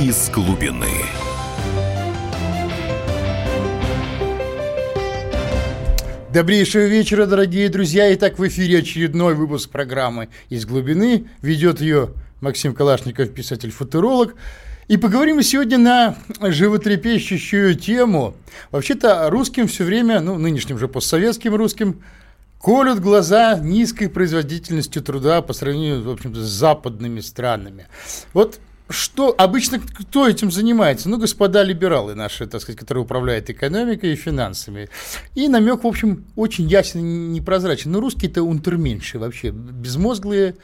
из глубины. Добрейшего вечера, дорогие друзья. Итак, в эфире очередной выпуск программы «Из глубины». Ведет ее Максим Калашников, писатель-футуролог. И поговорим мы сегодня на животрепещущую тему. Вообще-то русским все время, ну, нынешним же постсоветским русским, колют глаза низкой производительностью труда по сравнению, в общем-то, с западными странами. Вот что обычно кто этим занимается? Ну, господа либералы наши, так сказать, которые управляют экономикой и финансами. И намек, в общем, очень ясен и непрозрачен. Но русские-то унтерменьши вообще, безмозглые,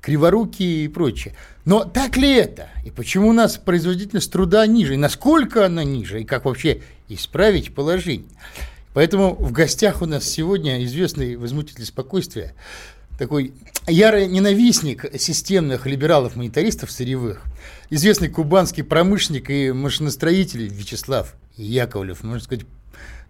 криворукие и прочее. Но так ли это? И почему у нас производительность труда ниже? И насколько она ниже? И как вообще исправить положение? Поэтому в гостях у нас сегодня известный возмутитель спокойствия, такой ярый ненавистник системных либералов-монетаристов сырьевых, известный кубанский промышленник и машиностроитель Вячеслав Яковлев, можно сказать,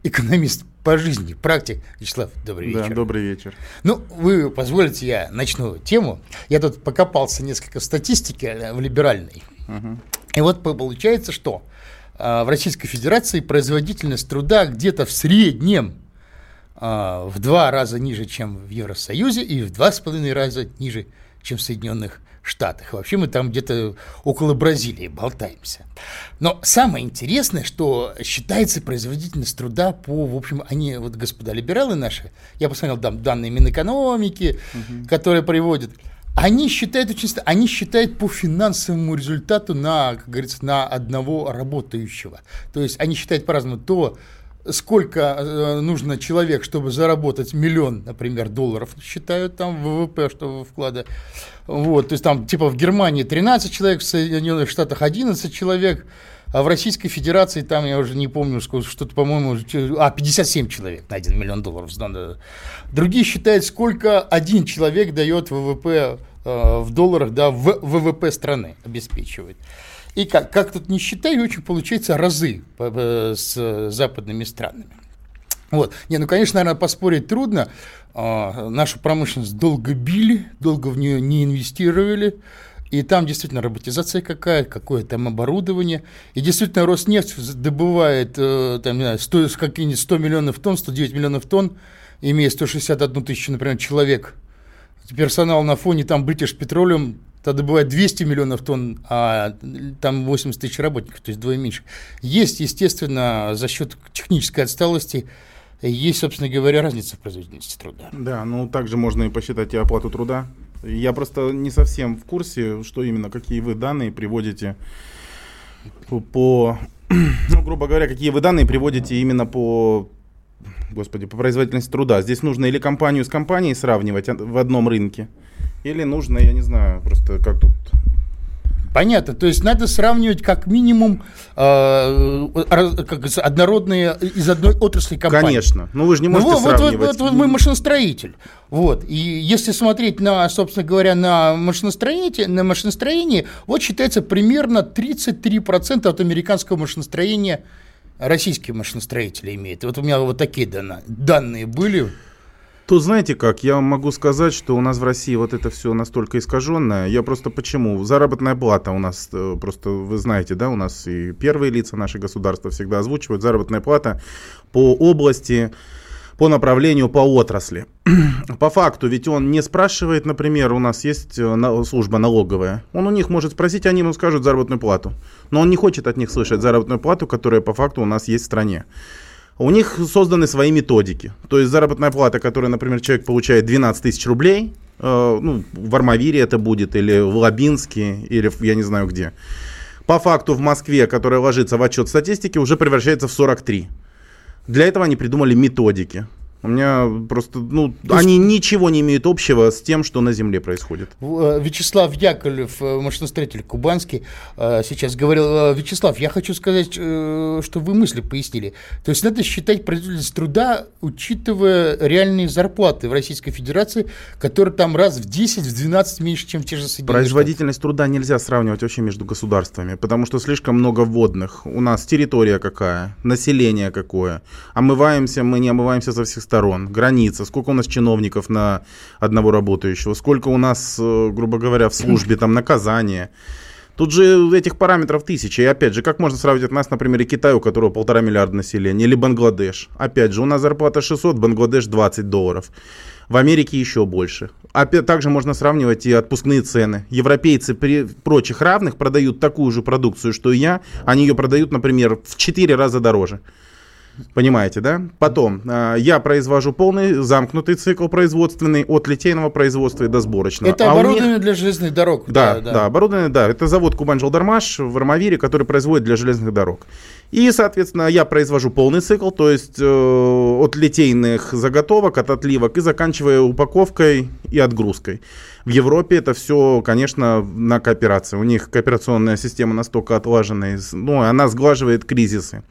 экономист по жизни, практик. Вячеслав, добрый вечер. Да, добрый вечер. Ну, вы позволите, я начну тему. Я тут покопался несколько статистики э, в либеральной. Угу. И вот получается, что э, в Российской Федерации производительность труда где-то в среднем в два раза ниже, чем в Евросоюзе, и в два с половиной раза ниже, чем в Соединенных Штатах. Вообще мы там где-то около Бразилии болтаемся. Но самое интересное, что считается производительность труда по, в общем, они, вот господа либералы наши, я посмотрел там данные Минэкономики, угу. которые приводят, они считают очень они считают по финансовому результату на, как говорится, на одного работающего. То есть они считают по-разному то, сколько э, нужно человек, чтобы заработать миллион, например, долларов, считают там ВВП, что вклада. Вот, то есть там типа в Германии 13 человек, в Соединенных Штатах 11 человек, а в Российской Федерации там, я уже не помню, что-то, по-моему, а, 57 человек на 1 миллион долларов. Другие считают, сколько один человек дает ВВП э, в долларах, да, в ВВП страны обеспечивает. И как, как тут не считай, очень получается разы с западными странами. Вот. Не, ну, конечно, наверное, поспорить трудно. А, нашу промышленность долго били, долго в нее не инвестировали. И там действительно роботизация какая, какое там оборудование. И действительно Роснефть добывает э, там, не знаю, 100, какие-нибудь 100 миллионов тонн, 109 миллионов тонн, имея 161 тысячу, например, человек. Персонал на фоне там British Petroleum Тогда бывает 200 миллионов тонн, а там 80 тысяч работников, то есть двое меньше. Есть, естественно, за счет технической отсталости, есть, собственно говоря, разница в производительности труда. Да, ну также можно и посчитать и оплату труда. Я просто не совсем в курсе, что именно, какие вы данные приводите по, ну, грубо говоря, какие вы данные приводите именно по господи, по производительности труда. Здесь нужно или компанию с компанией сравнивать в одном рынке, или нужно, я не знаю, просто как тут Понятно. То есть надо сравнивать как минимум э, как однородные из одной отрасли компании. Конечно. Ну вы же не ну, можете ну, вот, сравнивать. Вот, вот, вот мы машиностроитель. Вот. И если смотреть на, собственно говоря, на машиностроение, на машиностроение, вот считается примерно 33% от американского машиностроения российские машиностроители имеют. Вот у меня вот такие данные были. Тут знаете как, я могу сказать, что у нас в России вот это все настолько искаженное. Я просто почему? Заработная плата у нас, э, просто вы знаете, да, у нас и первые лица наши государства всегда озвучивают заработная плата по области, по направлению, по отрасли. по факту, ведь он не спрашивает, например, у нас есть э, служба налоговая. Он у них может спросить, они ему скажут заработную плату. Но он не хочет от них слышать заработную плату, которая по факту у нас есть в стране. У них созданы свои методики. То есть заработная плата, которую, например, человек получает 12 тысяч рублей, э, ну, в Армавире это будет, или в Лабинске, или в, я не знаю где. По факту в Москве, которая ложится в отчет статистики, уже превращается в 43. Для этого они придумали методики. У меня просто, ну, То они есть... ничего не имеют общего с тем, что на Земле происходит. Э, Вячеслав Яковлев, э, машиностроитель кубанский, э, сейчас говорил, Вячеслав, я хочу сказать, что вы мысли пояснили. То есть надо считать производительность труда, учитывая реальные зарплаты в Российской Федерации, которые там раз в 10, в 12 меньше, чем те же Соединенные Производительность Штаты. труда нельзя сравнивать вообще между государствами, потому что слишком много водных. У нас территория какая, население какое. Омываемся, мы не омываемся со всех сторон, граница, сколько у нас чиновников на одного работающего, сколько у нас, э, грубо говоря, в службе там наказания. Тут же этих параметров тысячи. И опять же, как можно сравнивать нас, например, и Китай, у которого полтора миллиарда населения, или Бангладеш. Опять же, у нас зарплата 600, Бангладеш 20 долларов. В Америке еще больше. Опять также можно сравнивать и отпускные цены. Европейцы при прочих равных продают такую же продукцию, что и я. Они ее продают, например, в 4 раза дороже. Понимаете, да? Потом, э, я произвожу полный замкнутый цикл производственный от литейного производства и до сборочного. Это а оборудование них... для железных дорог. Да, да, да, да, оборудование, да. Это завод Кубань Жалдармаш в Армавире, который производит для железных дорог. И, соответственно, я произвожу полный цикл, то есть э, от литейных заготовок, от отливок и заканчивая упаковкой и отгрузкой. В Европе это все, конечно, на кооперации. У них кооперационная система настолько отлаженная, ну, она сглаживает кризисы.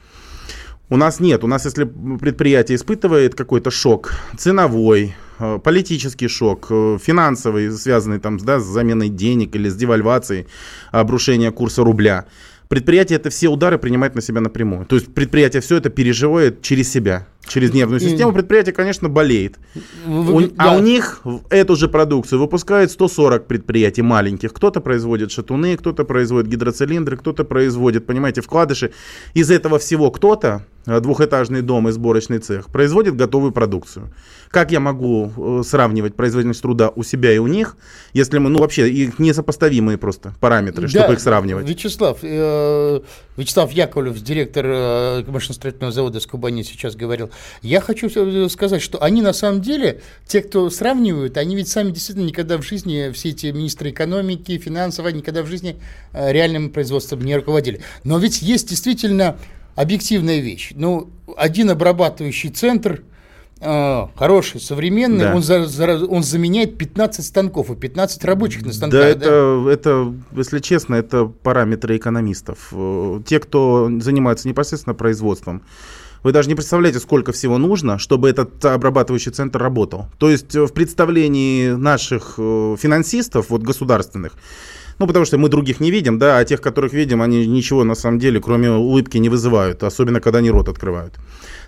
У нас нет. У нас, если предприятие испытывает какой-то шок, ценовой, э, политический шок, э, финансовый, связанный там да, с заменой денег или с девальвацией, обрушение курса рубля, предприятие это все удары принимает на себя напрямую. То есть предприятие все это переживает через себя через нервную систему, предприятие, конечно, болеет. У, да. А у них эту же продукцию выпускает 140 предприятий маленьких. Кто-то производит шатуны, кто-то производит гидроцилиндры, кто-то производит, понимаете, вкладыши. Из этого всего кто-то, э, двухэтажный дом и сборочный цех, производит готовую продукцию. Как я могу э, сравнивать производительность труда у себя и у них, если мы, ну, вообще, их несопоставимые просто параметры, да, чтобы их сравнивать? Вячеслав, э, Вячеслав Яковлев, директор э, машиностроительного завода с Кубани, сейчас говорил, я хочу сказать, что они на самом деле, те, кто сравнивают, они ведь сами действительно никогда в жизни, все эти министры экономики, финансового, никогда в жизни э, реальным производством не руководили. Но ведь есть действительно объективная вещь. Ну, один обрабатывающий центр, э, хороший, современный, да. он, за, за, он заменяет 15 станков и 15 рабочих на станках. Да, это, да? это, если честно, это параметры экономистов. Э, те, кто занимается непосредственно производством, вы даже не представляете, сколько всего нужно, чтобы этот обрабатывающий центр работал. То есть э, в представлении наших э, финансистов, вот государственных, ну, потому что мы других не видим, да, а тех, которых видим, они ничего на самом деле, кроме улыбки, не вызывают, особенно когда они рот открывают.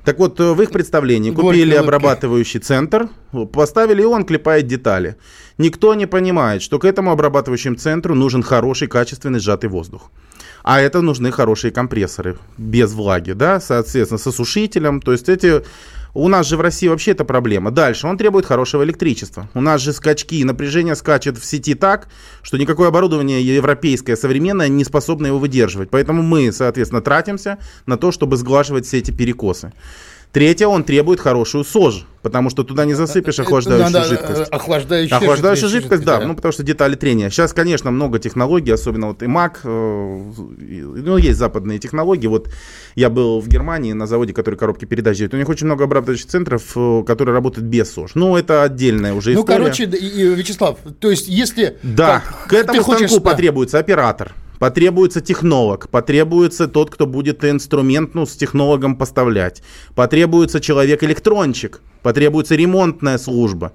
Так вот, э, в их представлении купили обрабатывающий центр, поставили, и он клепает детали. Никто не понимает, что к этому обрабатывающему центру нужен хороший, качественный сжатый воздух. А это нужны хорошие компрессоры без влаги, да, соответственно, с осушителем. То есть эти у нас же в России вообще это проблема. Дальше, он требует хорошего электричества. У нас же скачки, напряжение скачет в сети так, что никакое оборудование европейское, современное не способно его выдерживать. Поэтому мы, соответственно, тратимся на то, чтобы сглаживать все эти перекосы. Третье, он требует хорошую сож, потому что туда не засыпешь э, охлаждающую Надо, жидкость. Охлаждающая, охлаждающая жидкость, жидкость, да, да, ну потому что детали трения. Сейчас, конечно, много технологий, особенно вот и МАК, э, ну есть западные технологии. Вот я был в Германии на заводе, который коробки передач делает. У них очень много обрабатывающих центров, э, которые работают без СОЖ. Ну это отдельная уже ну, история. Ну короче, Вячеслав, то есть если... Да, как, к этому станку хочешь, потребуется оператор Потребуется технолог, потребуется тот, кто будет инструмент ну, с технологом поставлять. Потребуется человек-электрончик, потребуется ремонтная служба.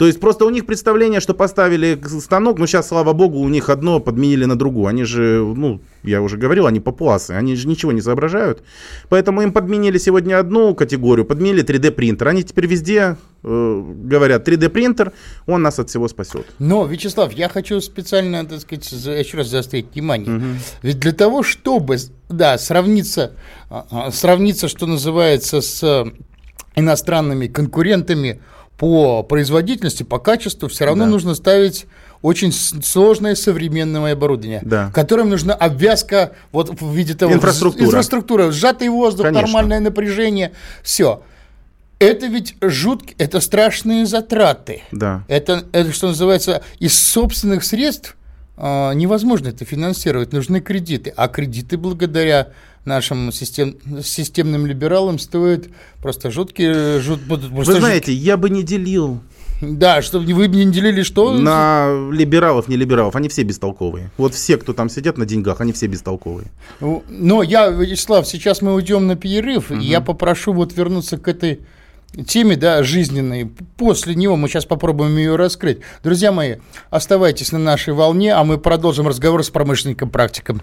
То есть просто у них представление, что поставили станок, но сейчас, слава богу, у них одно подменили на другое. Они же, ну, я уже говорил, они папуасы, они же ничего не соображают. Поэтому им подменили сегодня одну категорию, подменили 3D принтер. Они теперь везде э, говорят, 3D принтер, он нас от всего спасет. Но, Вячеслав, я хочу специально, так сказать, еще раз заострить внимание. Угу. Ведь для того, чтобы, да, сравниться, а, а, сравниться, что называется, с иностранными конкурентами, по производительности, по качеству все равно да. нужно ставить очень сложное современное оборудование, да. которым нужна обвязка вот в виде того инфраструктура, инфраструктура сжатый воздух, Конечно. нормальное напряжение, все. Это ведь жуткие, это страшные затраты. Да. Это, это что называется из собственных средств э, невозможно это финансировать, нужны кредиты, а кредиты благодаря нашим систем, системным либералам стоит просто жуткие... Жут, Вы знаете, я бы не делил да, чтобы вы не делили что? На либералов, не либералов, они все бестолковые. Вот все, кто там сидят на деньгах, они все бестолковые. Ну, но я, Вячеслав, сейчас мы уйдем на перерыв, угу. я попрошу вот вернуться к этой теме, да, жизненной. После него мы сейчас попробуем ее раскрыть. Друзья мои, оставайтесь на нашей волне, а мы продолжим разговор с промышленником-практиком.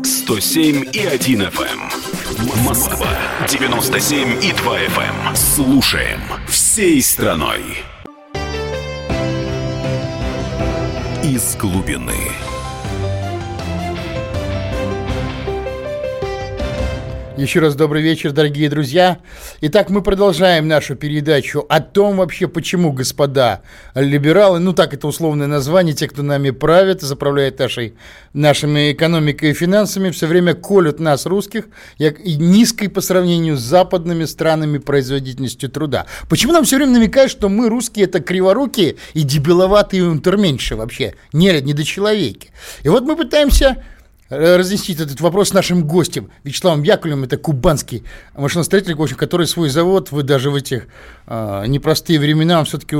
107 и 1 FM. Москва 97 и 2 FM. Слушаем всей страной. Из глубины. Еще раз добрый вечер, дорогие друзья. Итак, мы продолжаем нашу передачу о том вообще, почему господа либералы, ну так это условное название, те, кто нами правит, заправляет нашей, нашими экономикой и финансами, все время колют нас, русских, низкой по сравнению с западными странами производительностью труда. Почему нам все время намекают, что мы, русские, это криворукие и дебиловатые унтерменьши вообще, не недочеловеки. И вот мы пытаемся разъяснить этот вопрос нашим гостям. Вячеславом Яковлевым, это кубанский машиностроитель, в общем, который свой завод вы даже в этих э, непростые времена он все-таки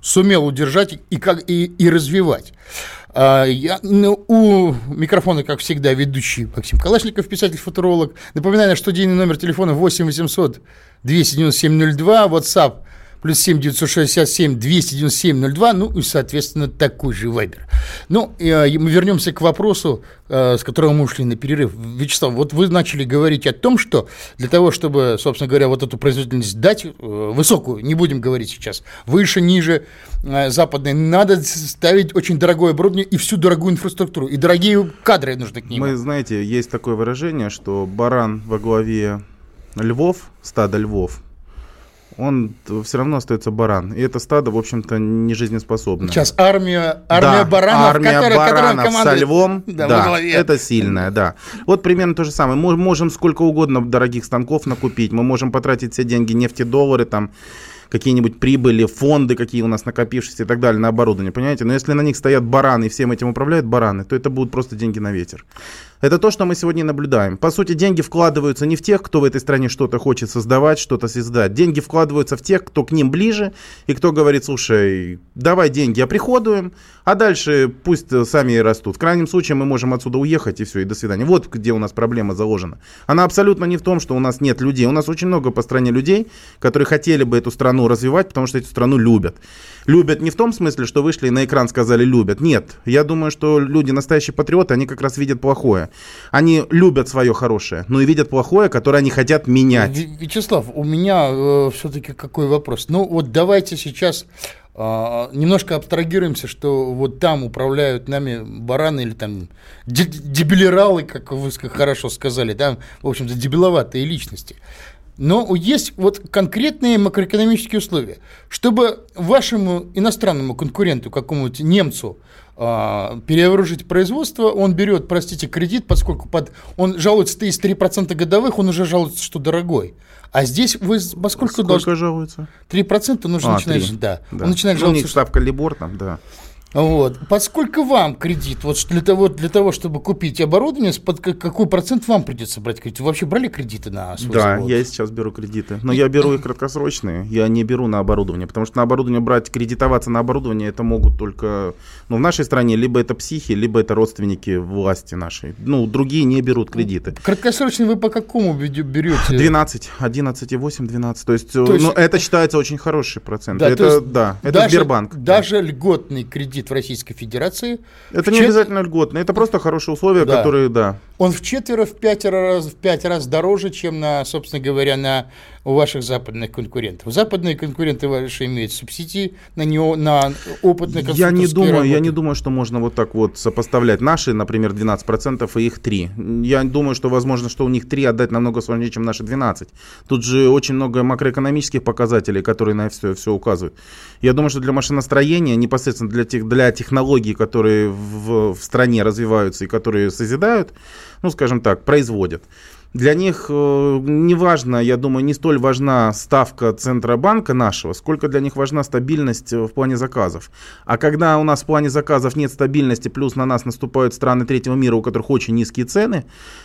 сумел удержать и, как, и, и развивать. А, я, ну, у микрофона, как всегда, ведущий Максим Калашников, писатель-футуролог. Напоминаю, что студийный номер телефона 8 800 297 02, WhatsApp плюс 7 967 297 02, ну и, соответственно, такой же вайбер. Ну, э, мы вернемся к вопросу, э, с которого мы ушли на перерыв. Вячеслав, вот вы начали говорить о том, что для того, чтобы, собственно говоря, вот эту производительность дать, э, высокую, не будем говорить сейчас, выше, ниже западной, надо ставить очень дорогое оборудование и всю дорогую инфраструктуру, и дорогие кадры нужны к ним. Мы, знаете, есть такое выражение, что баран во главе львов, стада львов, он все равно остается баран. И это стадо, в общем-то, не жизнеспособное. Сейчас армия, армия да, баранов, армия которая, баранов которая со львом, да, да это сильная, да. Вот примерно то же самое. Мы можем сколько угодно дорогих станков накупить, мы можем потратить все деньги, нефтедоллары там, какие-нибудь прибыли, фонды, какие у нас накопившиеся и так далее на оборудование, понимаете? Но если на них стоят бараны и всем этим управляют бараны, то это будут просто деньги на ветер. Это то, что мы сегодня наблюдаем. По сути, деньги вкладываются не в тех, кто в этой стране что-то хочет создавать, что-то создать. Деньги вкладываются в тех, кто к ним ближе, и кто говорит, слушай, давай деньги оприходуем, а дальше пусть сами и растут. В крайнем случае мы можем отсюда уехать, и все, и до свидания. Вот где у нас проблема заложена. Она абсолютно не в том, что у нас нет людей. У нас очень много по стране людей, которые хотели бы эту страну развивать, потому что эту страну любят. Любят не в том смысле, что вышли на экран, сказали любят. Нет, я думаю, что люди, настоящие патриоты, они как раз видят плохое. Они любят свое хорошее, но и видят плохое, которое они хотят менять. Вячеслав, у меня э, все-таки какой вопрос? Ну вот давайте сейчас э, немножко абстрагируемся, что вот там управляют нами бараны или там дебилералы, как вы хорошо сказали, там, в общем-то, дебиловатые личности. Но есть вот конкретные макроэкономические условия. Чтобы вашему иностранному конкуренту, какому-нибудь немцу, а, перевооружить производство, он берет, простите, кредит, поскольку под, он жалуется 33% годовых, он уже жалуется, что дорогой. А здесь вы поскольку Сколько должны... жалуется? 3% нужно а, начинать, 3. да. да. Он начинает ну, жаловаться. У них ставка Либор там, да. Вот. Поскольку вам кредит, вот для того, для того, чтобы купить оборудование, под какой процент вам придется брать кредит? Вы вообще брали кредиты на свой Да, завод? я сейчас беру кредиты. Но я беру и краткосрочные, я не беру на оборудование, потому что на оборудование брать, кредитоваться на оборудование, это могут только, ну, в нашей стране, либо это психи, либо это родственники власти нашей. Ну, другие не берут кредиты. Краткосрочные вы по какому берете? 12, 11,8, 12. То есть, то есть ну, это считается очень хороший процент. Да, это, да, это даже, Сбербанк. Даже да. льготный кредит кредит в Российской Федерации. Это не чет... обязательно льготно, это просто хорошие условия, да. которые, да. Он в четверо, в пятеро раз, в пять раз дороже, чем на, собственно говоря, на у ваших западных конкурентов. Западные конкуренты ваши имеют субсидии на него, на опытные я не думаю, работы. Я не думаю, что можно вот так вот сопоставлять наши, например, 12% и их 3. Я думаю, что возможно, что у них 3 отдать намного сложнее, чем наши 12. Тут же очень много макроэкономических показателей, которые на все, все указывают. Я думаю, что для машиностроения, непосредственно для, тех, для технологий, которые в, в стране развиваются и которые созидают, ну, скажем так, производят, для них э, не важно, я думаю, не столь важна ставка Центробанка нашего, сколько для них важна стабильность э, в плане заказов. А когда у нас в плане заказов нет стабильности, плюс на нас наступают страны третьего мира, у которых очень низкие цены,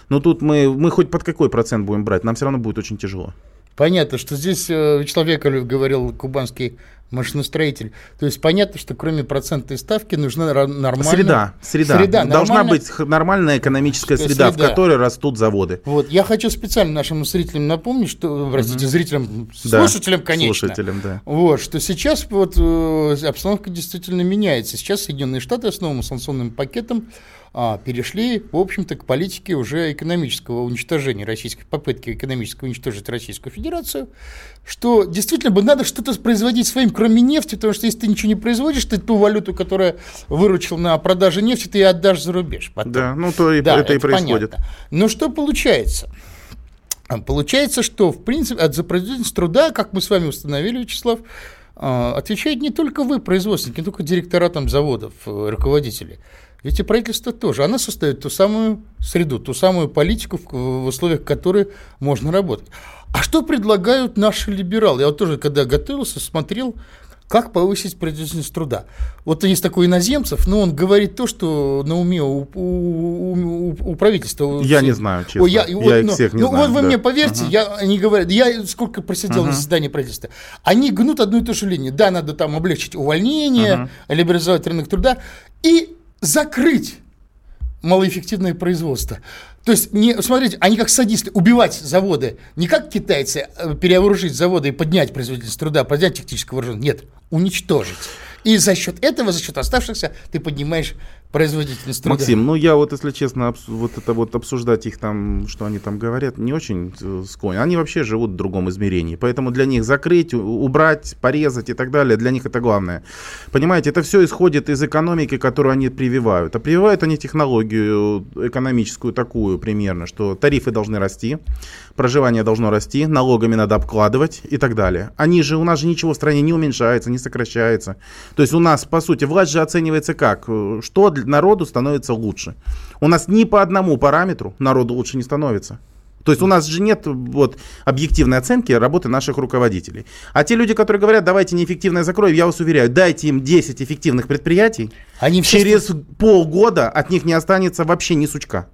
ну тут мы, мы хоть под какой процент будем брать, нам все равно будет очень тяжело. Понятно, что здесь э, Вячеслав Яковлев говорил, кубанский машиностроитель. То есть понятно, что кроме процентной ставки нужна нормальная... Среда, среда. среда Должна быть нормальная экономическая среда, среда, в которой растут заводы. Вот, я хочу специально нашим зрителям напомнить, что, простите, угу. зрителям, слушателям, да, конечно. Слушателям, да. Вот, что сейчас вот э, обстановка действительно меняется. Сейчас Соединенные Штаты с новым санкционным пакетом а, перешли, в общем-то, к политике уже экономического уничтожения российской, попытки экономически уничтожить Российскую Федерацию, что действительно бы надо что-то производить своим, кроме нефти, потому что если ты ничего не производишь, ты ту валюту, которая выручил на продаже нефти, ты отдашь за рубеж. Потом. Да, ну то и, да, это, это и происходит. Понятно. Но что получается? Получается, что, в принципе, от за производительность труда, как мы с вами установили, Вячеслав, а, отвечает не только вы, производственники, не только директора там заводов, э, руководители. Ведь и правительство тоже. Она создает ту самую среду, ту самую политику, в условиях которой можно работать. А что предлагают наши либералы? Я вот тоже, когда готовился, смотрел, как повысить производительность труда. Вот есть такой иноземцев, но он говорит то, что на уме у, у, у, у правительства. Я не знаю, честно. О, я, я вот, их но, всех не ну, знаю. Вот вы мне поверьте, uh-huh. я, они говорят, я сколько просидел uh-huh. на заседании правительства, они гнут одну и ту же линию. Да, надо там облегчить увольнение, uh-huh. либерализовать рынок труда и закрыть малоэффективное производство. То есть, не, смотрите, они как садисты, убивать заводы, не как китайцы, э, перевооружить заводы и поднять производительность труда, поднять техническое вооружение. Нет, уничтожить. И за счет этого, за счет оставшихся, ты поднимаешь производительность труда. Максим, ну я вот, если честно, вот это вот обсуждать их там, что они там говорят, не очень э, склонен. Они вообще живут в другом измерении. Поэтому для них закрыть, убрать, порезать и так далее, для них это главное. Понимаете, это все исходит из экономики, которую они прививают. А прививают они технологию экономическую такую примерно, что тарифы должны расти, проживание должно расти, налогами надо обкладывать и так далее. Они же, у нас же ничего в стране не уменьшается, не сокращается. То есть у нас, по сути, власть же оценивается как? Что народу становится лучше? У нас ни по одному параметру народу лучше не становится. То есть у нас же нет вот, объективной оценки работы наших руководителей. А те люди, которые говорят, давайте неэффективное закроем, я вас уверяю, дайте им 10 эффективных предприятий, Они через все... полгода от них не останется вообще ни сучка.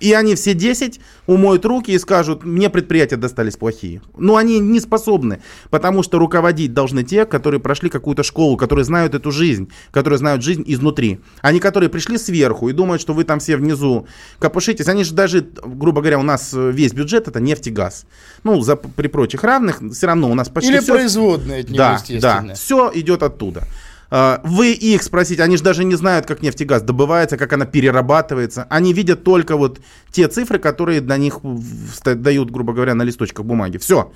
И они все 10 умоют руки и скажут, мне предприятия достались плохие. Но они не способны, потому что руководить должны те, которые прошли какую-то школу, которые знают эту жизнь, которые знают жизнь изнутри. Они, которые пришли сверху и думают, что вы там все внизу копошитесь. Они же даже, грубо говоря, у нас весь бюджет это нефть и газ. Ну, за, при прочих равных, все равно у нас почти Или все... производные от него, да, да, все идет оттуда. А, вы их спросите, они же даже не знают, как нефть и газ добывается, как она перерабатывается. Они видят только вот те цифры, которые для них дают, грубо говоря, на листочках бумаги. Все.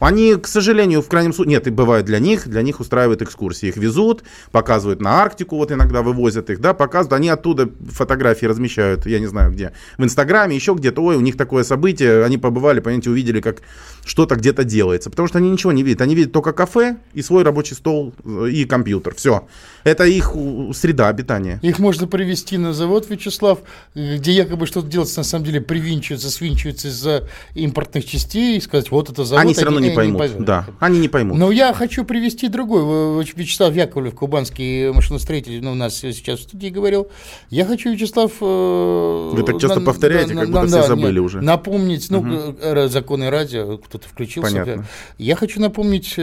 Они, к сожалению, в крайнем случае, нет, и бывает для них, для них устраивают экскурсии, их везут, показывают на Арктику, вот иногда вывозят их, да, показывают, они оттуда фотографии размещают, я не знаю где, в Инстаграме, еще где-то, ой, у них такое событие, они побывали, понимаете, увидели, как что-то где-то делается, потому что они ничего не видят, они видят только кафе и свой рабочий стол э, и компьютер, все. Это их среда обитания. Их можно привести на завод, Вячеслав, где якобы что-то делается, на самом деле привинчивается, свинчивается из-за импортных частей, и сказать, вот это завод. Они все равно не поймут, не да, они не поймут. Но я хочу привести другой. Вячеслав Яковлев, кубанский машиностроитель, ну, у нас сейчас в студии говорил. Я хочу, Вячеслав... Э, Вы так часто на, повторяете, на, как будто на, все забыли нет, уже. Напомнить, ну, угу. законы радио, кто-то включился. Понятно. Я хочу напомнить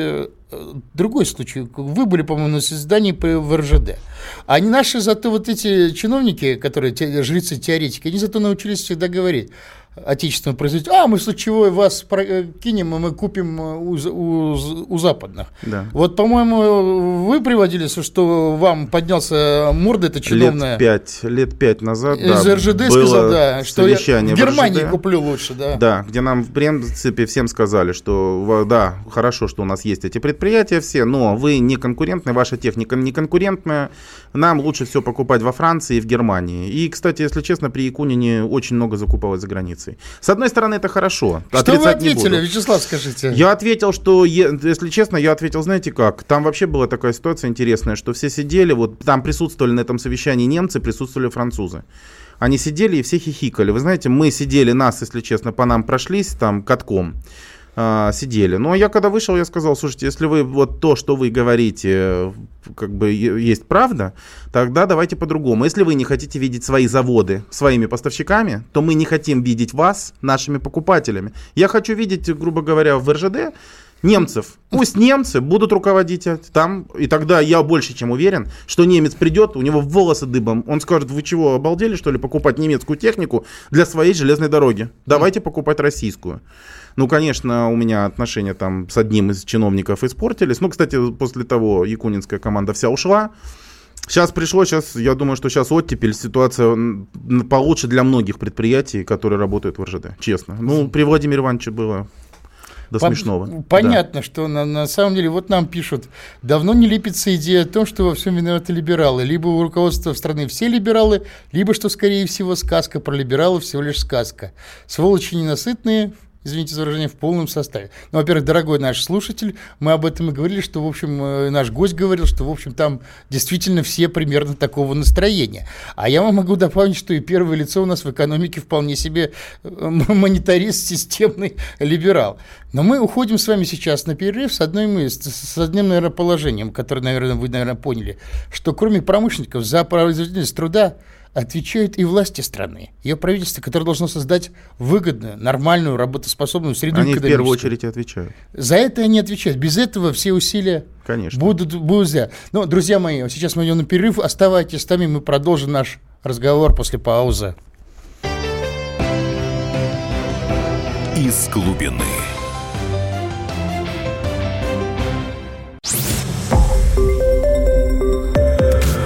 другой случай. Вы были, по-моему, на заседании в РЖД. Они наши зато вот эти чиновники, которые жрецы-теоретики, они зато научились всегда говорить – отечественного производителя, а мы случаевой вас э, кинем, и мы купим э, у, у, у западных. Да. Вот, по-моему, вы приводили, что вам поднялся морда эта чиновная. Лет пять, лет пять назад, Из да, РЖД было сказал, да, что я в Германии в куплю лучше, да. Да, где нам, в принципе, всем сказали, что, да, хорошо, что у нас есть эти предприятия все, но вы не конкурентны, ваша техника не конкурентная, нам лучше все покупать во Франции и в Германии. И, кстати, если честно, при Якунине очень много закупалось за границей позиции. С одной стороны, это хорошо. Что вы ответили, Вячеслав, скажите? Я ответил, что, если честно, я ответил, знаете как, там вообще была такая ситуация интересная, что все сидели, вот там присутствовали на этом совещании немцы, присутствовали французы. Они сидели и все хихикали. Вы знаете, мы сидели, нас, если честно, по нам прошлись там катком. А, сидели. Но я когда вышел, я сказал, слушайте, если вы вот то, что вы говорите, как бы есть правда, тогда давайте по-другому. Если вы не хотите видеть свои заводы своими поставщиками, то мы не хотим видеть вас нашими покупателями. Я хочу видеть, грубо говоря, в РЖД немцев. Пусть немцы будут руководить там, и тогда я больше чем уверен, что немец придет, у него волосы дыбом, он скажет, вы чего, обалдели, что ли, покупать немецкую технику для своей железной дороги? Давайте покупать российскую. Ну, конечно, у меня отношения там с одним из чиновников испортились. Ну, кстати, после того якунинская команда вся ушла. Сейчас пришло, сейчас, я думаю, что сейчас оттепель, ситуация получше для многих предприятий, которые работают в РЖД, честно. Ну, при Владимире Ивановиче было до По- смешного. Понятно, да. что на, на самом деле, вот нам пишут, давно не лепится идея о том, что во всем виноваты либералы. Либо у руководства страны все либералы, либо, что, скорее всего, сказка про либералов всего лишь сказка. Сволочи ненасытные, извините за выражение, в полном составе. Ну, во-первых, дорогой наш слушатель, мы об этом и говорили, что, в общем, э, наш гость говорил, что, в общем, там действительно все примерно такого настроения. А я вам могу добавить, что и первое лицо у нас в экономике вполне себе э, монетарист, системный либерал. Но мы уходим с вами сейчас на перерыв с, одной, с одним, наверное, положением, которое, наверное, вы, наверное, поняли, что кроме промышленников за производительность труда отвечают и власти страны, ее правительство, которое должно создать выгодную, нормальную, работоспособную среду Они в первую очередь отвечают. За это они отвечают. Без этого все усилия Конечно. будут, будут зря. Но, друзья мои, сейчас мы идем на перерыв. Оставайтесь с нами, мы продолжим наш разговор после паузы. Из глубины.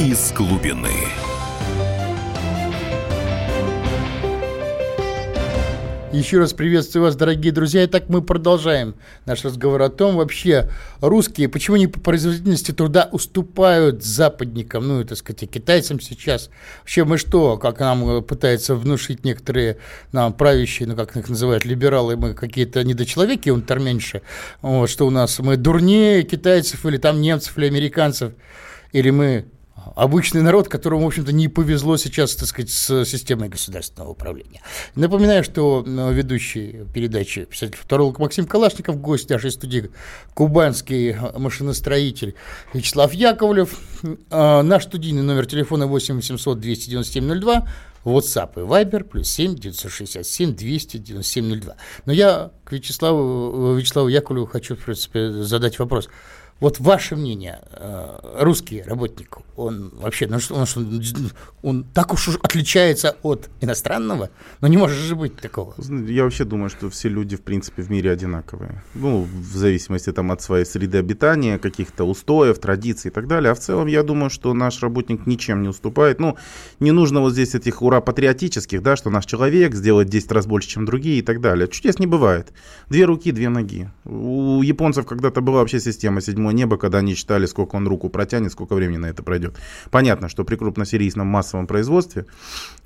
Из глубины. Еще раз приветствую вас, дорогие друзья. Итак, мы продолжаем наш разговор о том, вообще русские, почему они по производительности труда уступают западникам, ну, так сказать, и китайцам сейчас. Вообще мы что, как нам пытаются внушить некоторые нам правящие, ну, как их называют, либералы, мы какие-то недочеловеки, он терменьше, вот, что у нас мы дурнее китайцев или там немцев или американцев, или мы обычный народ, которому, в общем-то, не повезло сейчас, так сказать, с системой государственного управления. Напоминаю, что э, ведущий передачи писатель-футуролог Максим Калашников, гость нашей студии, кубанский машиностроитель Вячеслав Яковлев. Э, наш студийный номер телефона 8 800 297 02, WhatsApp и Viber, плюс 7 967 297 02. Но я к Вячеславу, э, Вячеславу Яковлеву хочу, в принципе, задать вопрос. Вот ваше мнение, э, русский работник, он вообще, ну, он, он, он так уж отличается от иностранного, но не может же быть такого. Я вообще думаю, что все люди, в принципе, в мире одинаковые. Ну, в зависимости там от своей среды обитания, каких-то устоев, традиций и так далее. А в целом, я думаю, что наш работник ничем не уступает. Ну, не нужно вот здесь этих ура патриотических, да, что наш человек сделает 10 раз больше, чем другие и так далее. Чудес не бывает. Две руки, две ноги. У японцев когда-то была вообще система седьмой седьмое небо, когда они считали, сколько он руку протянет, сколько времени на это пройдет. Понятно, что при крупносерийном массовом производстве,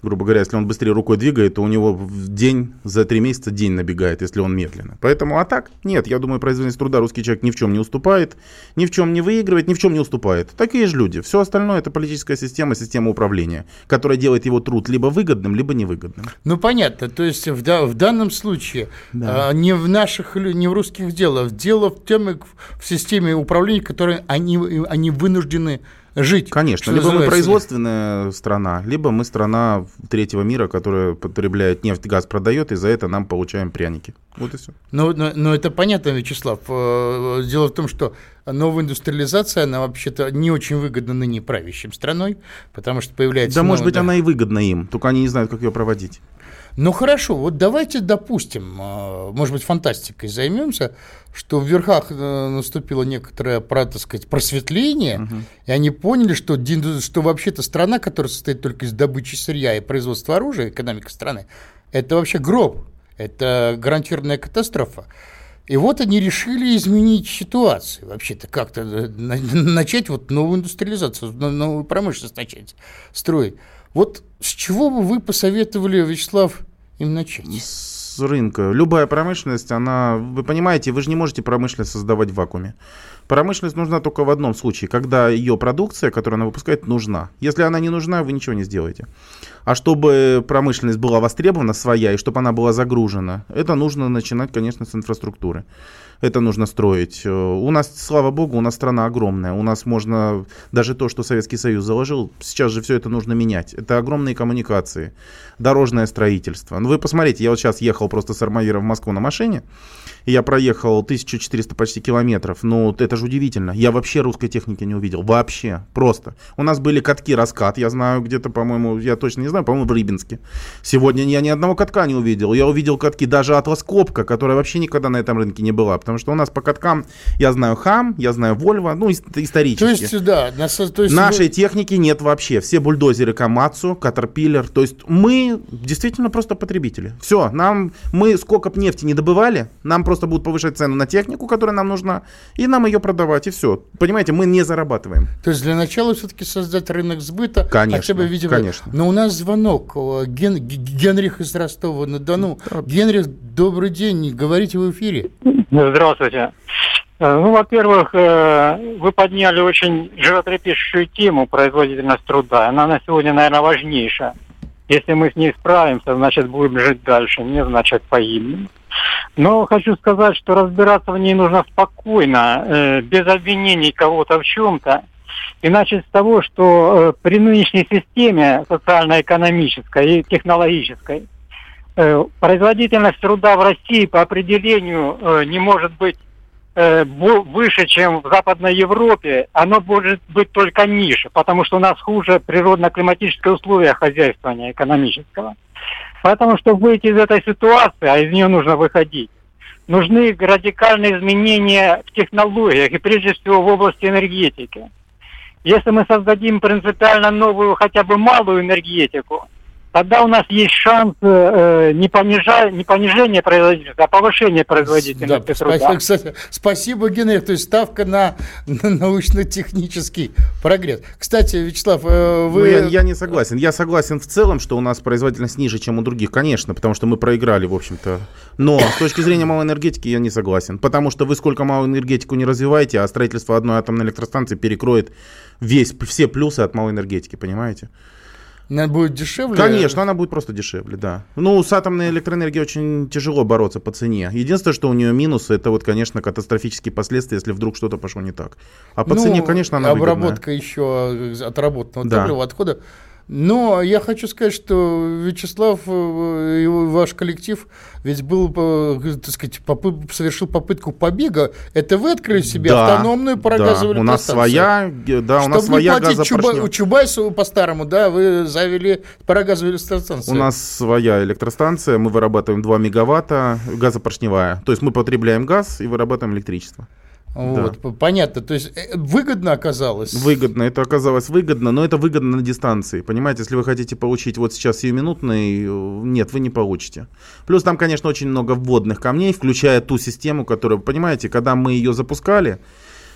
грубо говоря, если он быстрее рукой двигает, то у него в день, за три месяца день набегает, если он медленно. Поэтому, а так, нет, я думаю, производительность труда русский человек ни в чем не уступает, ни в чем не выигрывает, ни в чем не уступает. Такие же люди. Все остальное это политическая система, система управления, которая делает его труд либо выгодным, либо невыгодным. Ну, понятно. То есть в, да, в данном случае да. а, не в наших, не в русских делах. Дело в тем, в системе управления управления, которые они, они вынуждены жить. Конечно, либо мы производственная страна, либо мы страна третьего мира, которая потребляет нефть, газ продает, и за это нам получаем пряники. Вот и все. Но, но, но это понятно, Вячеслав. Э, дело в том, что новая индустриализация, она вообще-то не очень выгодна ныне правящим страной, потому что появляется... Да, может быть, она и выгодна им, только они не знают, как ее проводить. Ну хорошо, вот давайте допустим, э, может быть, фантастикой займемся, что в верхах э, наступило некоторое, так сказать, просветление, угу. и они поняли, что, что вообще-то страна, которая состоит только из добычи сырья и производства оружия, экономика страны, это вообще гроб, это гарантированная катастрофа. И вот они решили изменить ситуацию, вообще-то как-то э, начать вот новую индустриализацию, новую промышленность начать строить. Вот с чего бы вы посоветовали, Вячеслав, им начать? С рынка. Любая промышленность, она, вы понимаете, вы же не можете промышленность создавать в вакууме. Промышленность нужна только в одном случае, когда ее продукция, которую она выпускает, нужна. Если она не нужна, вы ничего не сделаете. А чтобы промышленность была востребована своя и чтобы она была загружена, это нужно начинать, конечно, с инфраструктуры это нужно строить. Э, у нас, слава богу, у нас страна огромная. У нас можно, даже то, что Советский Союз заложил, сейчас же все это нужно менять. Это огромные коммуникации, дорожное строительство. Ну, вы посмотрите, я вот сейчас ехал просто с Армавира в Москву на машине, и я проехал 1400 почти километров. Ну, это же удивительно. Я вообще русской техники не увидел. Вообще. Просто. У нас были катки раскат. Я знаю где-то, по-моему, я точно не знаю, по-моему, в Рыбинске. Сегодня я ни одного катка не увидел. Я увидел катки даже Атлас Копка, которая вообще никогда на этом рынке не была. Потому что у нас по каткам, я знаю Хам, я знаю Вольво, ну, исторически. То есть, да. На, то есть Нашей вы... техники нет вообще. Все бульдозеры Камацу, Катерпиллер. То есть мы действительно просто потребители. Все, нам, мы сколько бы нефти не добывали, нам просто будут повышать цену на технику, которая нам нужна, и нам ее продавать, и все. Понимаете, мы не зарабатываем. То есть для начала все-таки создать рынок сбыта. Конечно, хотя бы, видимо, конечно. Но у нас звонок. Ген, Генрих из Ростова-на-Дону. Да. Генрих, добрый день, говорите в эфире. Здравствуйте. Э, ну, во-первых, э, вы подняли очень животрепещущую тему производительность труда. Она на сегодня, наверное, важнейшая. Если мы с ней справимся, значит, будем жить дальше. Не значит, погибнем. Но хочу сказать, что разбираться в ней нужно спокойно, э, без обвинений кого-то в чем-то. И начать с того, что э, при нынешней системе социально-экономической и технологической э, производительность труда в России по определению не может быть выше, чем в Западной Европе, оно может быть только ниже, потому что у нас хуже природно-климатические условия хозяйствования экономического. Поэтому, чтобы выйти из этой ситуации, а из нее нужно выходить, нужны радикальные изменения в технологиях и прежде всего в области энергетики. Если мы создадим принципиально новую хотя бы малую энергетику, тогда у нас есть шанс э, э не, понижа, не понижения производительности, а повышения производительности да, труда. Спасибо, кстати, спасибо, Генрих. То есть ставка на, на научно-технический прогресс. Кстати, Вячеслав, э, вы... Ну, я, я не согласен. Я согласен в целом, что у нас производительность ниже, чем у других, конечно, потому что мы проиграли, в общем-то. Но с точки зрения малой энергетики я не согласен. Потому что вы сколько малую энергетику не развиваете, а строительство одной атомной электростанции перекроет весь, все плюсы от малой энергетики, понимаете? Она будет дешевле? Конечно, она будет просто дешевле, да. Ну, с атомной электроэнергией очень тяжело бороться по цене. Единственное, что у нее минус, это вот, конечно, катастрофические последствия, если вдруг что-то пошло не так. А по ну, цене, конечно, она обработка выгодная. еще отработанного да. топлива, отхода но я хочу сказать, что Вячеслав э, и ваш коллектив ведь был, э, так сказать, попы- совершил попытку побега. Это вы открыли себе да, автономную парогазовую да. У нас своя, да, у нас своя газопоршневая. Чуба, Чубайсу по-старому, да, вы завели парогазовую электростанцию. У нас своя электростанция, мы вырабатываем 2 мегаватта, газопоршневая. То есть мы потребляем газ и вырабатываем электричество. Вот, да. понятно. То есть э, выгодно оказалось? Выгодно, это оказалось выгодно, но это выгодно на дистанции. Понимаете, если вы хотите получить вот сейчас сиюминутный, э, нет, вы не получите. Плюс там, конечно, очень много вводных камней, включая ту систему, которую, понимаете, когда мы ее запускали,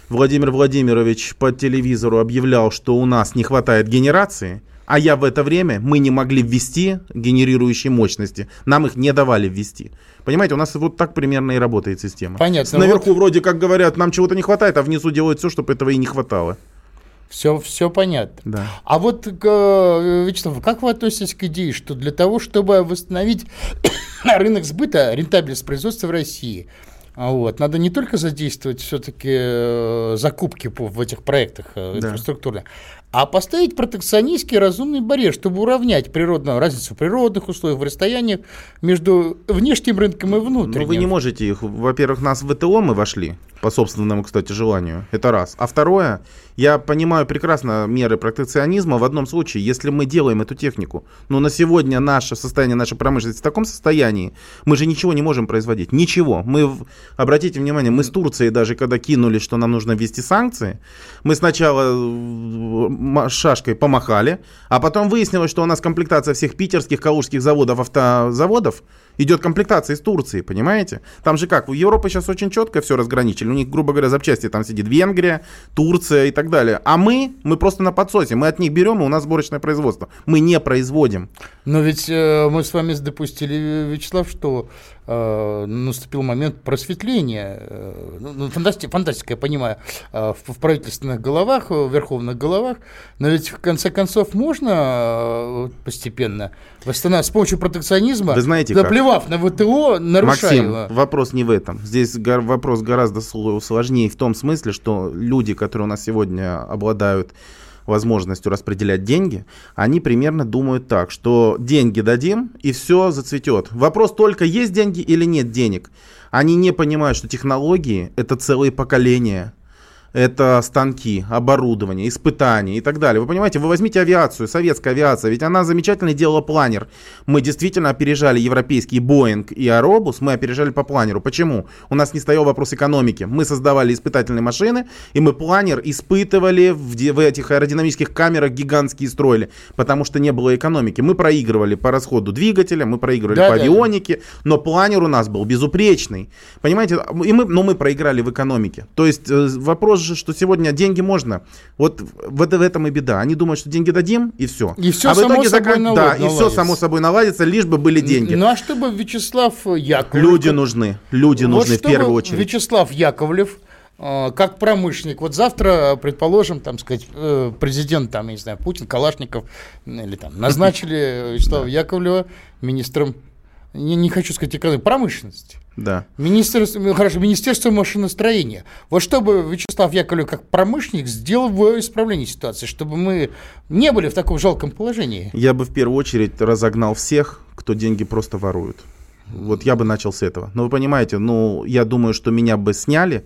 Владимир Владимирович по телевизору объявлял, что у нас не хватает генерации, а я в это время, мы не могли ввести генерирующие мощности. Нам их не давали ввести. Понимаете, у нас вот так примерно и работает система. Понятно. Наверху вот... вроде как говорят, нам чего-то не хватает, а внизу делают все, чтобы этого и не хватало. Все, все понятно. Да. А вот, э, Вячеслав, как вы относитесь к идее, что для того, чтобы восстановить рынок сбыта, рентабельность производства в России, вот. Надо не только задействовать все-таки э, закупки в этих проектах э, да. инфраструктурных, а поставить протекционистский разумный барьер, чтобы уравнять природную разницу в природных условиях, в расстояниях между внешним рынком и внутренним. Ну, вы не можете их. Во-первых, нас в ВТО мы вошли, по собственному, кстати, желанию. Это раз. А второе, я понимаю прекрасно меры протекционизма в одном случае, если мы делаем эту технику. Но на сегодня наше состояние, наша промышленность в таком состоянии, мы же ничего не можем производить. Ничего. Мы, обратите внимание, мы с Турцией даже когда кинули, что нам нужно ввести санкции, мы сначала э, шашкой помахали, а потом выяснилось, что у нас комплектация всех питерских, калужских заводов, автозаводов, идет комплектация из Турции, понимаете? Там же как, в Европе сейчас очень четко все разграничили. У них, грубо говоря, запчасти там сидит Венгрия, Турция и так далее. А мы, мы просто на подсосе, мы от них берем, и у нас сборочное производство. Мы не производим. Но ведь э, мы с вами допустили, Вячеслав, что э, наступил момент просветления. Э, ну, ну фантасти, фантастика, я понимаю, э, в, в правительственных головах, в верховных головах. Но ведь в конце концов можно э, постепенно восстанавливать с помощью протекционизма, Вы знаете, наплевав как? на ВТО, нарушая Максим, его. вопрос не в этом. Здесь вопрос гораздо сложнее в том смысле, что люди, которые у нас сегодня обладают возможностью распределять деньги, они примерно думают так, что деньги дадим, и все зацветет. Вопрос только, есть деньги или нет денег. Они не понимают, что технологии – это целые поколения – это станки, оборудование, испытания и так далее. Вы понимаете, вы возьмите авиацию, советская авиация, ведь она замечательно делала планер. Мы действительно опережали европейский Боинг и Аробус, мы опережали по планеру. Почему? У нас не стоял вопрос экономики. Мы создавали испытательные машины, и мы планер испытывали в, в этих аэродинамических камерах гигантские строили, потому что не было экономики. Мы проигрывали по расходу двигателя, мы проигрывали да, по да, авионике, но планер у нас был безупречный. Понимаете, и мы, но мы проиграли в экономике. То есть э, вопрос же, что сегодня деньги можно. Вот в, в этом и беда. Они думают, что деньги дадим, и все. И все а в итоге собой закан... Да, и все само собой наладится, лишь бы были деньги. Ну а чтобы Вячеслав Яковлев... Люди нужны. Люди вот нужны в первую очередь. Вячеслав Яковлев э, как промышленник. Вот завтра, предположим, там сказать, э, президент, там, я не знаю, Путин, Калашников, или там назначили Вячеслава Яковлева министром, не, не хочу сказать экономики, промышленности. Да. Министерство, ну, хорошо, Министерство машиностроения. Вот чтобы Вячеслав Яковлев как промышленник сделал в исправлении ситуации, чтобы мы не были в таком жалком положении. Я бы в первую очередь разогнал всех, кто деньги просто ворует. Вот я бы начал с этого. Но вы понимаете, ну, я думаю, что меня бы сняли,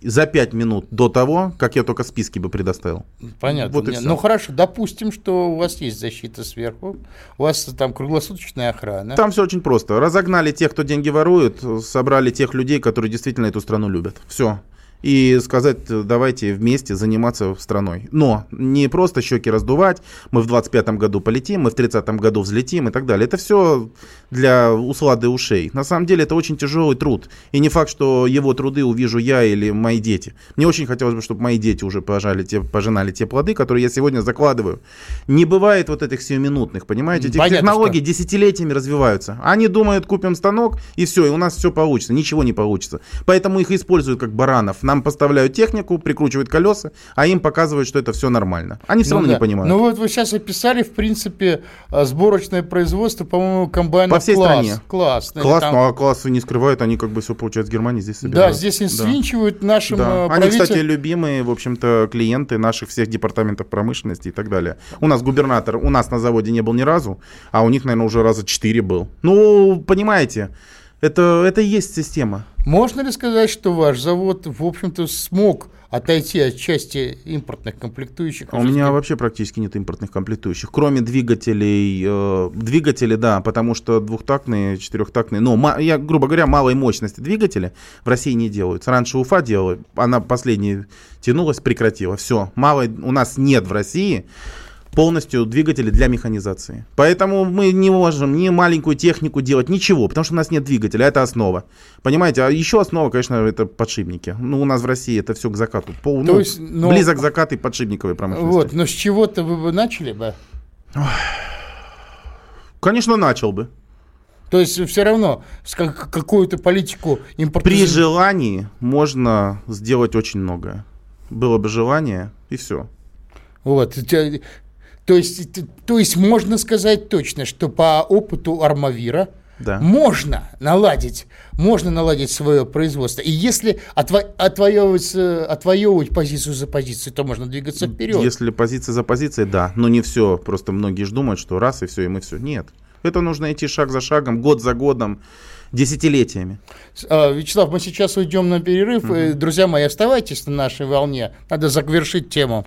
за пять минут до того, как я только списки бы предоставил. Понятно. Вот Ну хорошо, допустим, что у вас есть защита сверху, у вас там круглосуточная охрана. Там все очень просто. Разогнали тех, кто деньги ворует, собрали тех людей, которые действительно эту страну любят. Все и сказать, давайте вместе заниматься страной. Но не просто щеки раздувать, мы в 25-м году полетим, мы в 30-м году взлетим и так далее. Это все для услады ушей. На самом деле это очень тяжелый труд. И не факт, что его труды увижу я или мои дети. Мне очень хотелось бы, чтобы мои дети уже пожали те, пожинали те плоды, которые я сегодня закладываю. Не бывает вот этих сиюминутных, понимаете? Эти технологии что... десятилетиями развиваются. Они думают, купим станок и все, и у нас все получится. Ничего не получится. Поэтому их используют как баранов нам поставляют технику, прикручивают колеса, а им показывают, что это все нормально. Они все ну, равно да. не понимают. Ну вот вы сейчас описали, в принципе, а, сборочное производство, по-моему, комбайнов По всей класс. стране. Класс. Класс, там... ну а классы не скрывают, они как бы все получают с Германии, здесь собирают. Да, здесь они да. свинчивают нашим да. А, они, кстати, любимые, в общем-то, клиенты наших всех департаментов промышленности и так далее. У нас губернатор, у нас на заводе не был ни разу, а у них, наверное, уже раза четыре был. Ну, понимаете, это, это и есть система. Можно ли сказать, что ваш завод, в общем-то, смог отойти от части импортных комплектующих? А у меня вообще практически нет импортных комплектующих, кроме двигателей. Э, двигатели, да, потому что двухтактные, четырехтактные, ну, я, грубо говоря, малой мощности двигатели в России не делаются. Раньше Уфа делала, она последняя тянулась, прекратила. Все, малой у нас нет в России полностью двигатели для механизации. Поэтому мы не можем ни маленькую технику делать, ничего, потому что у нас нет двигателя, это основа. Понимаете, а еще основа, конечно, это подшипники. Ну, у нас в России это все к закату. Пол, То ну, есть, но... Близок к закату и подшипниковой промышленности. Вот, но с чего-то вы бы начали бы? Конечно, начал бы. То есть все равно какую-то политику импорта... При желании можно сделать очень многое. Было бы желание, и все. Вот. То есть, то есть можно сказать точно, что по опыту Армавира да. можно наладить, можно наладить свое производство. И если отво, отвоевывать, отвоевывать позицию за позицией, то можно двигаться вперед. Если позиция за позицией, да. Но не все. Просто многие же думают, что раз и все, и мы все. Нет. Это нужно идти шаг за шагом, год за годом десятилетиями. А, Вячеслав, мы сейчас уйдем на перерыв. Угу. Друзья мои, оставайтесь на нашей волне. Надо завершить тему.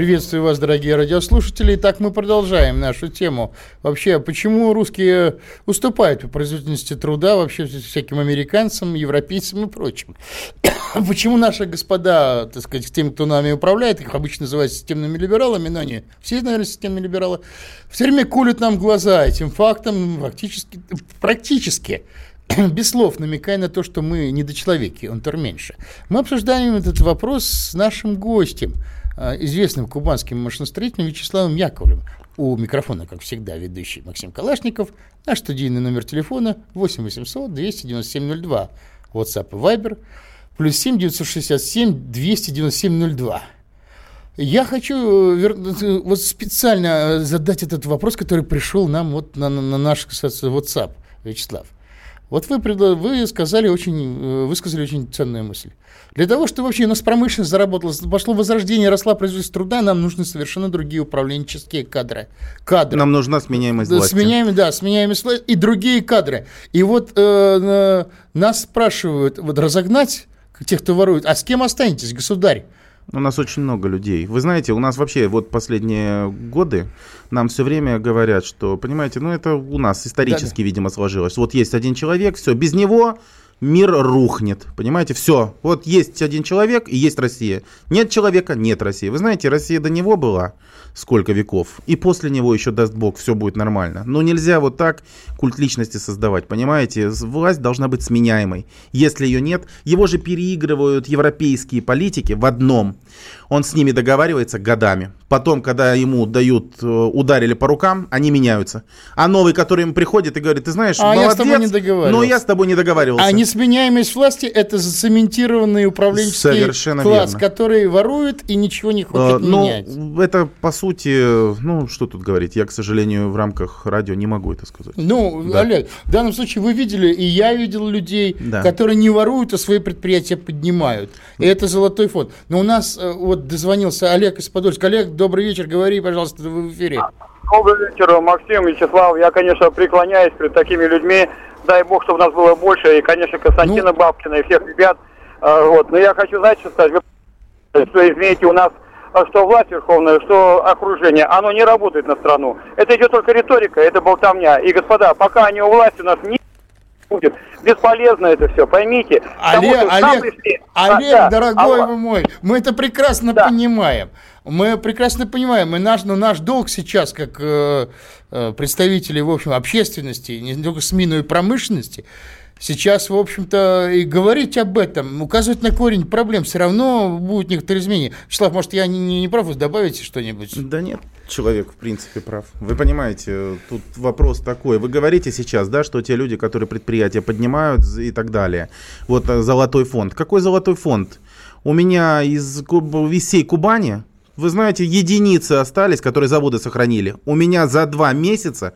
Приветствую вас, дорогие радиослушатели. Итак, мы продолжаем нашу тему. Вообще, почему русские уступают по производительности труда вообще всяким американцам, европейцам и прочим? почему наши господа, так сказать, тем, кто нами управляет, их обычно называют системными либералами, но они все, наверное, системные либералы, все время кулят нам глаза этим фактом, фактически, практически без слов намекая на то, что мы недочеловеки, он меньше. Мы обсуждаем этот вопрос с нашим гостем – известным кубанским машиностроителем Вячеславом Яковлевым. У микрофона, как всегда, ведущий Максим Калашников. Наш студийный номер телефона 8 800 297 02. WhatsApp и Viber. Плюс 7 967 297 02. Я хочу э, вот специально задать этот вопрос, который пришел нам вот на, на наш WhatsApp, Вячеслав. Вот вы, вы сказали очень, э, высказали очень ценную мысль. Для того, чтобы вообще у нас промышленность заработала, пошло возрождение, росла производительность труда, нам нужны совершенно другие управленческие кадры. кадры. Нам нужна сменяемость власти. Сменяемость, да, сменяемость власти и другие кадры. И вот э, нас спрашивают, вот разогнать тех, кто ворует, а с кем останетесь, государь? У нас очень много людей. Вы знаете, у нас вообще вот последние годы нам все время говорят, что, понимаете, ну это у нас исторически, да, да. видимо, сложилось. Вот есть один человек, все, без него мир рухнет. Понимаете, все. Вот есть один человек и есть Россия. Нет человека, нет России. Вы знаете, Россия до него была сколько веков. И после него еще даст Бог, все будет нормально. Но нельзя вот так культ личности создавать, понимаете? Власть должна быть сменяемой. Если ее нет, его же переигрывают европейские политики в одном. Он с ними договаривается годами. Потом, когда ему дают, э, ударили по рукам, они меняются. А новый, который им приходит и говорит, ты знаешь, а молодец, я с тобой не договаривался. но я с тобой не договаривался. А несменяемость власти – это зацементированный управленческий Совершенно класс, верно. который ворует и ничего не хочет а, менять. Ну, это, по сути, ну, что тут говорить, я, к сожалению, в рамках радио не могу это сказать. Ну, да. Олег, в данном случае вы видели, и я видел людей, да. которые не воруют, а свои предприятия поднимают. И это золотой фонд. Но у нас э, вот дозвонился Олег из Подольска. Олег, добрый вечер, говори, пожалуйста, вы в эфире. Добрый вечер, Максим, Вячеслав. Я, конечно, преклоняюсь перед такими людьми. Дай бог, чтобы нас было больше. И, конечно, Константина ну... Бабкина и всех ребят. А, вот. Но я хочу, знаете, что сказать. Вы, что, извините, у нас что власть верховная, что окружение, оно не работает на страну. Это идет только риторика, это болтовня. И, господа, пока они у власти, у нас не будет. Бесполезно это все, поймите. Олег, Олег, пришли... Олег а, дорогой да, мой, мы это прекрасно да. понимаем. Мы прекрасно понимаем, и наш, но наш долг сейчас, как э, э, представители, в общем, общественности, не только СМИ, но и промышленности, сейчас, в общем-то, и говорить об этом, указывать на корень проблем, все равно будут некоторые изменения. Вячеслав, может, я не, не, прав, вы добавите что-нибудь? Да нет, человек, в принципе, прав. Вы понимаете, тут вопрос такой. Вы говорите сейчас, да, что те люди, которые предприятия поднимают и так далее, вот э, золотой фонд. Какой золотой фонд? У меня из всей Кубани, вы знаете, единицы остались, которые заводы сохранили. У меня за два месяца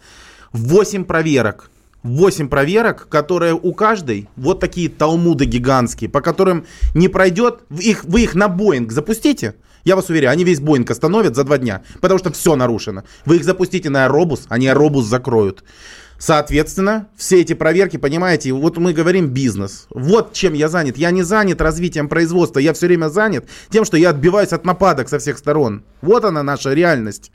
8 проверок 8 проверок, которые у каждой вот такие талмуды гигантские, по которым не пройдет, их, вы их на Боинг запустите, я вас уверяю, они весь Боинг остановят за два дня, потому что все нарушено. Вы их запустите на Аэробус, они Аэробус закроют. Соответственно, все эти проверки, понимаете, вот мы говорим бизнес. Вот чем я занят. Я не занят развитием производства, я все время занят тем, что я отбиваюсь от нападок со всех сторон. Вот она наша реальность.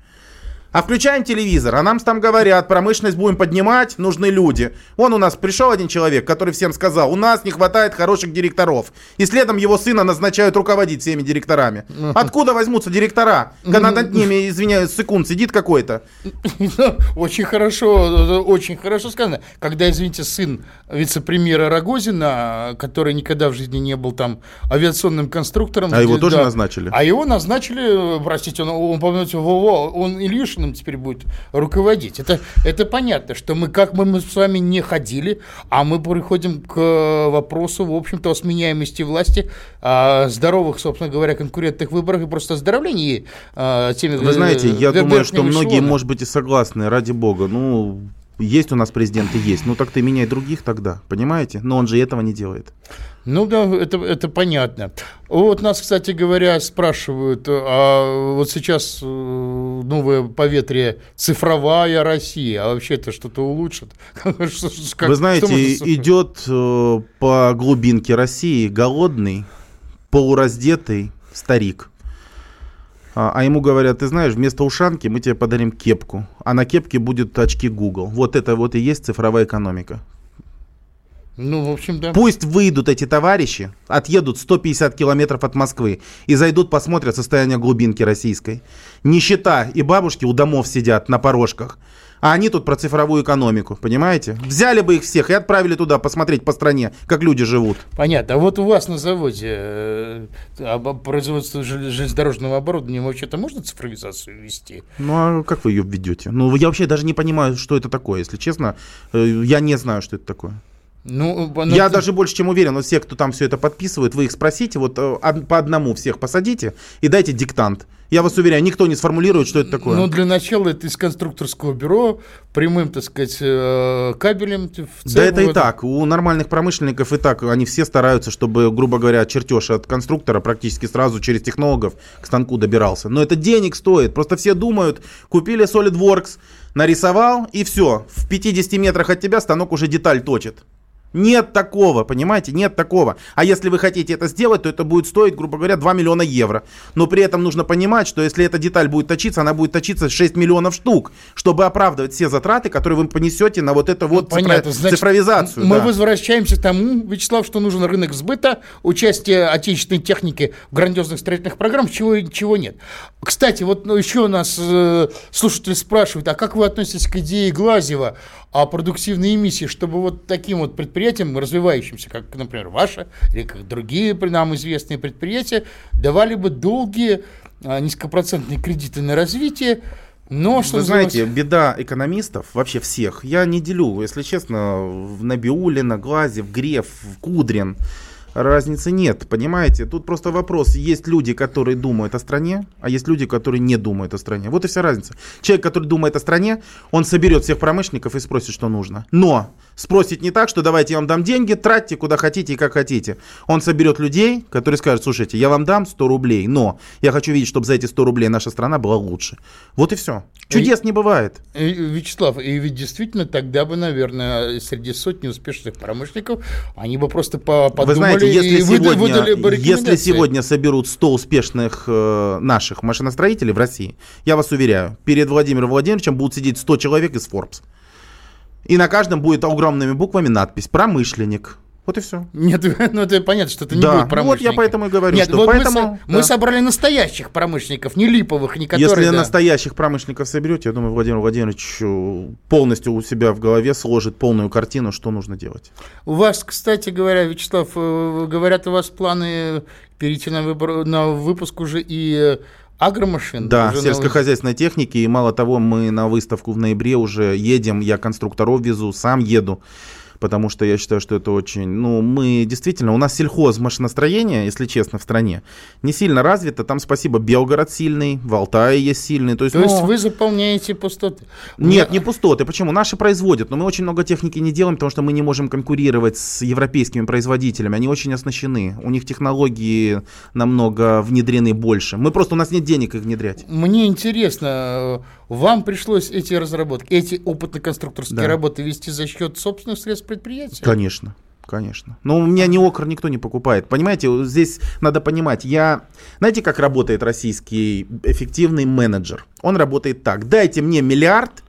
А включаем телевизор, а нам там говорят, промышленность будем поднимать, нужны люди. Вон у нас пришел один человек, который всем сказал, у нас не хватает хороших директоров. И следом его сына назначают руководить всеми директорами. Откуда возьмутся директора, когда над ними, извиняюсь, секунд сидит какой-то? Очень хорошо, очень хорошо сказано. Когда, извините, сын вице-премьера Рогозина, который никогда в жизни не был там авиационным конструктором. А его тоже назначили? А его назначили, простите, он, он помните, он Ильюш промышленным теперь будет руководить. Это, это понятно, что мы, как бы мы с вами не ходили, а мы приходим к вопросу, в общем-то, о сменяемости власти, о здоровых, собственно говоря, конкурентных выборах и просто оздоровлении а, теми Вы знаете, я вер- думаю, что многие, может быть, и согласны, ради бога. Ну, есть у нас президент и есть. Ну, так ты меняй других тогда, понимаете? Но он же этого не делает. Ну да, это, это понятно. Вот нас, кстати говоря, спрашивают, а вот сейчас э, новое поветрие цифровая Россия, а вообще это что-то улучшит? Вы знаете, идет э, по глубинке России голодный, полураздетый старик. А, а ему говорят, ты знаешь, вместо ушанки мы тебе подарим кепку, а на кепке будут очки Google. Вот это вот и есть цифровая экономика. Ну, в общем, да. Пусть выйдут эти товарищи, отъедут 150 километров от Москвы и зайдут посмотрят состояние глубинки российской. Нищета и бабушки у домов сидят на порожках. А они тут про цифровую экономику, понимаете? Взяли бы их всех и отправили туда посмотреть по стране, как люди живут. Понятно. А вот у вас на заводе э, об- производство жел- железнодорожного оборудования вообще-то можно цифровизацию ввести? Ну а как вы ее введете? Ну я вообще даже не понимаю, что это такое, если честно. Э, Я не знаю, что это такое. Ну, ну, Я даже больше чем уверен, вот все, кто там все это подписывает, вы их спросите, вот э, по одному всех посадите и дайте диктант. Я вас уверяю, никто не сформулирует, что это такое. Ну, для начала это из конструкторского бюро, прямым, так сказать, э, кабелем. в Да это и так. У нормальных промышленников и так они все стараются, чтобы, грубо говоря, чертеж от конструктора практически сразу через технологов к станку добирался. Но это денег стоит. Просто все думают, купили SolidWorks, нарисовал и все. В 50 метрах от тебя станок уже деталь точит. Нет такого, понимаете, нет такого. А если вы хотите это сделать, то это будет стоить, грубо говоря, 2 миллиона евро. Но при этом нужно понимать, что если эта деталь будет точиться, она будет точиться 6 миллионов штук, чтобы оправдывать все затраты, которые вы понесете на вот это вот Понятно. Значит, цифровизацию. Мы да. возвращаемся к тому, Вячеслав, что нужен рынок сбыта, участие отечественной техники в грандиозных строительных программах, чего, чего нет. Кстати, вот ну, еще у нас э, слушатели спрашивают, а как вы относитесь к идее Глазева о продуктивной эмиссии, чтобы вот таким вот предприятиям, развивающимся, как, например, ваше, или как другие нам известные предприятия, давали бы долгие а, низкопроцентные кредиты на развитие, но, что Вы называется, знаете, беда экономистов, вообще всех, я не делю, если честно, в Набиулина, Глазев, Греф, Кудрин. Разницы нет, понимаете? Тут просто вопрос. Есть люди, которые думают о стране, а есть люди, которые не думают о стране. Вот и вся разница. Человек, который думает о стране, он соберет всех промышленников и спросит, что нужно. Но спросит не так, что давайте я вам дам деньги, тратьте куда хотите и как хотите. Он соберет людей, которые скажут, слушайте, я вам дам 100 рублей, но я хочу видеть, чтобы за эти 100 рублей наша страна была лучше. Вот и все. Чудес не бывает. И, Вячеслав, и ведь действительно тогда бы, наверное, среди сотни успешных промышленников они бы просто по подумали Вы знаете, и если выда- сегодня, выдали бы если сегодня соберут 100 успешных э, наших машиностроителей в России, я вас уверяю, перед Владимиром Владимировичем будут сидеть 100 человек из Forbes. И на каждом будет огромными буквами надпись «Промышленник». Вот и все. Нет, ну это понятно, что это не Да, будет ну промышленники. вот я поэтому и говорю, Нет, что вот мы поэтому, мы, да. собрали настоящих промышленников, не липовых, не которые... Если да. настоящих промышленников соберете, я думаю, Владимир Владимирович э, полностью у себя в голове сложит полную картину, что нужно делать. У вас, кстати говоря, Вячеслав, э, говорят, у вас планы перейти на, выбор, на выпуск уже и э, агромашин? Да, сельскохозяйственной техники. И мало того, мы на выставку в ноябре уже едем. Я конструкторов везу, сам еду. Потому что я считаю, что это очень... Ну, мы действительно... У нас сельхоз машиностроение, если честно, в стране, не сильно развито. Там, спасибо, Белгород сильный, в Алтае есть сильный. То есть, То есть ну, вы заполняете пустоты? Нет, не пустоты. Почему? Наши производят, но мы очень много техники не делаем, потому что мы не можем конкурировать с европейскими производителями. Они очень оснащены. У них технологии намного внедрены больше. Мы просто, у нас нет денег их внедрять. Мне интересно, вам пришлось эти разработки, эти опытно-конструкторские Да. работы вести за счет собственных средств предприятия? Конечно. Конечно. Но у меня ни окр никто не покупает. Понимаете, здесь надо понимать, я... Знаете, как работает российский эффективный менеджер? Он работает так. Дайте мне миллиард,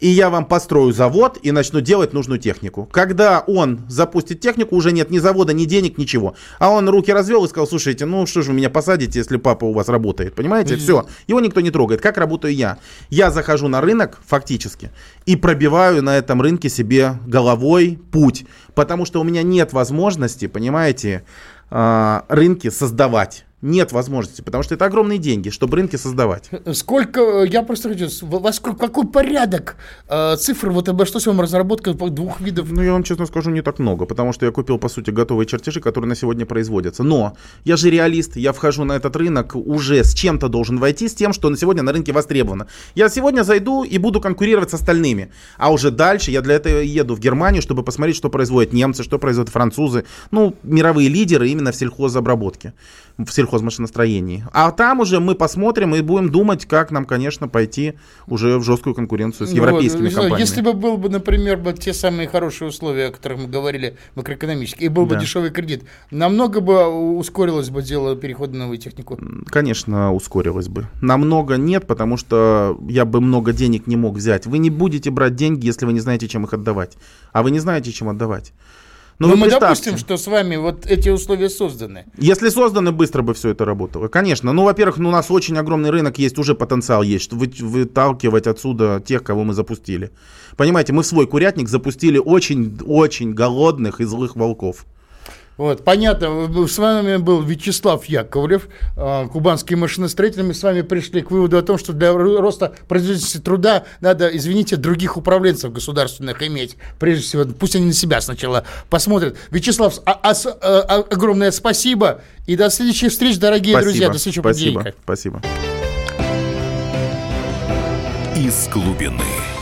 и я вам построю завод и начну делать нужную технику. Когда он запустит технику, уже нет ни завода, ни денег, ничего. А он руки развел и сказал, слушайте, ну что же вы меня посадите, если папа у вас работает, понимаете? Все, его никто не трогает. Как работаю я? Я захожу на рынок, фактически, и пробиваю на этом рынке себе головой путь. Потому что у меня нет возможности, понимаете, а, рынки создавать. Нет возможности, потому что это огромные деньги, чтобы рынки создавать. Сколько, я просто хочу, во сколько, какой порядок э, цифр вот обошлось вам разработка двух видов? Ну, я вам честно скажу, не так много, потому что я купил, по сути, готовые чертежи, которые на сегодня производятся. Но я же реалист, я вхожу на этот рынок уже с чем-то должен войти, с тем, что на сегодня на рынке востребовано. Я сегодня зайду и буду конкурировать с остальными. А уже дальше я для этого еду в Германию, чтобы посмотреть, что производят немцы, что производят французы. Ну, мировые лидеры именно в сельхозобработке в сельхозмашиностроении. А там уже мы посмотрим и будем думать, как нам, конечно, пойти уже в жесткую конкуренцию с ну, европейскими ну, компаниями. Если бы был бы, например, бы те самые хорошие условия, о которых мы говорили макроэкономически, и был бы да. дешевый кредит, намного бы ускорилось бы дело перехода на новую технику? Конечно, ускорилось бы. Намного нет, потому что я бы много денег не мог взять. Вы не будете брать деньги, если вы не знаете, чем их отдавать. А вы не знаете, чем отдавать. Но, ну, Но мы допустим, что с вами вот эти условия созданы. Если созданы, быстро бы все это работало. Конечно. Ну, во-первых, ну, у нас очень огромный рынок есть, уже потенциал есть, чтобы выталкивать отсюда тех, кого мы запустили. Понимаете, мы в свой курятник запустили очень-очень голодных и злых волков. Вот, понятно, с вами был Вячеслав Яковлев, а, кубанский машиностроитель. Мы с вами пришли к выводу о том, что для роста производительности труда надо, извините, других управленцев государственных иметь. Прежде всего, пусть они на себя сначала посмотрят. Вячеслав, а, а, а, огромное спасибо и до следующих встреч, дорогие спасибо, друзья. До следующего спасибо, понедельника. Спасибо. Из глубины.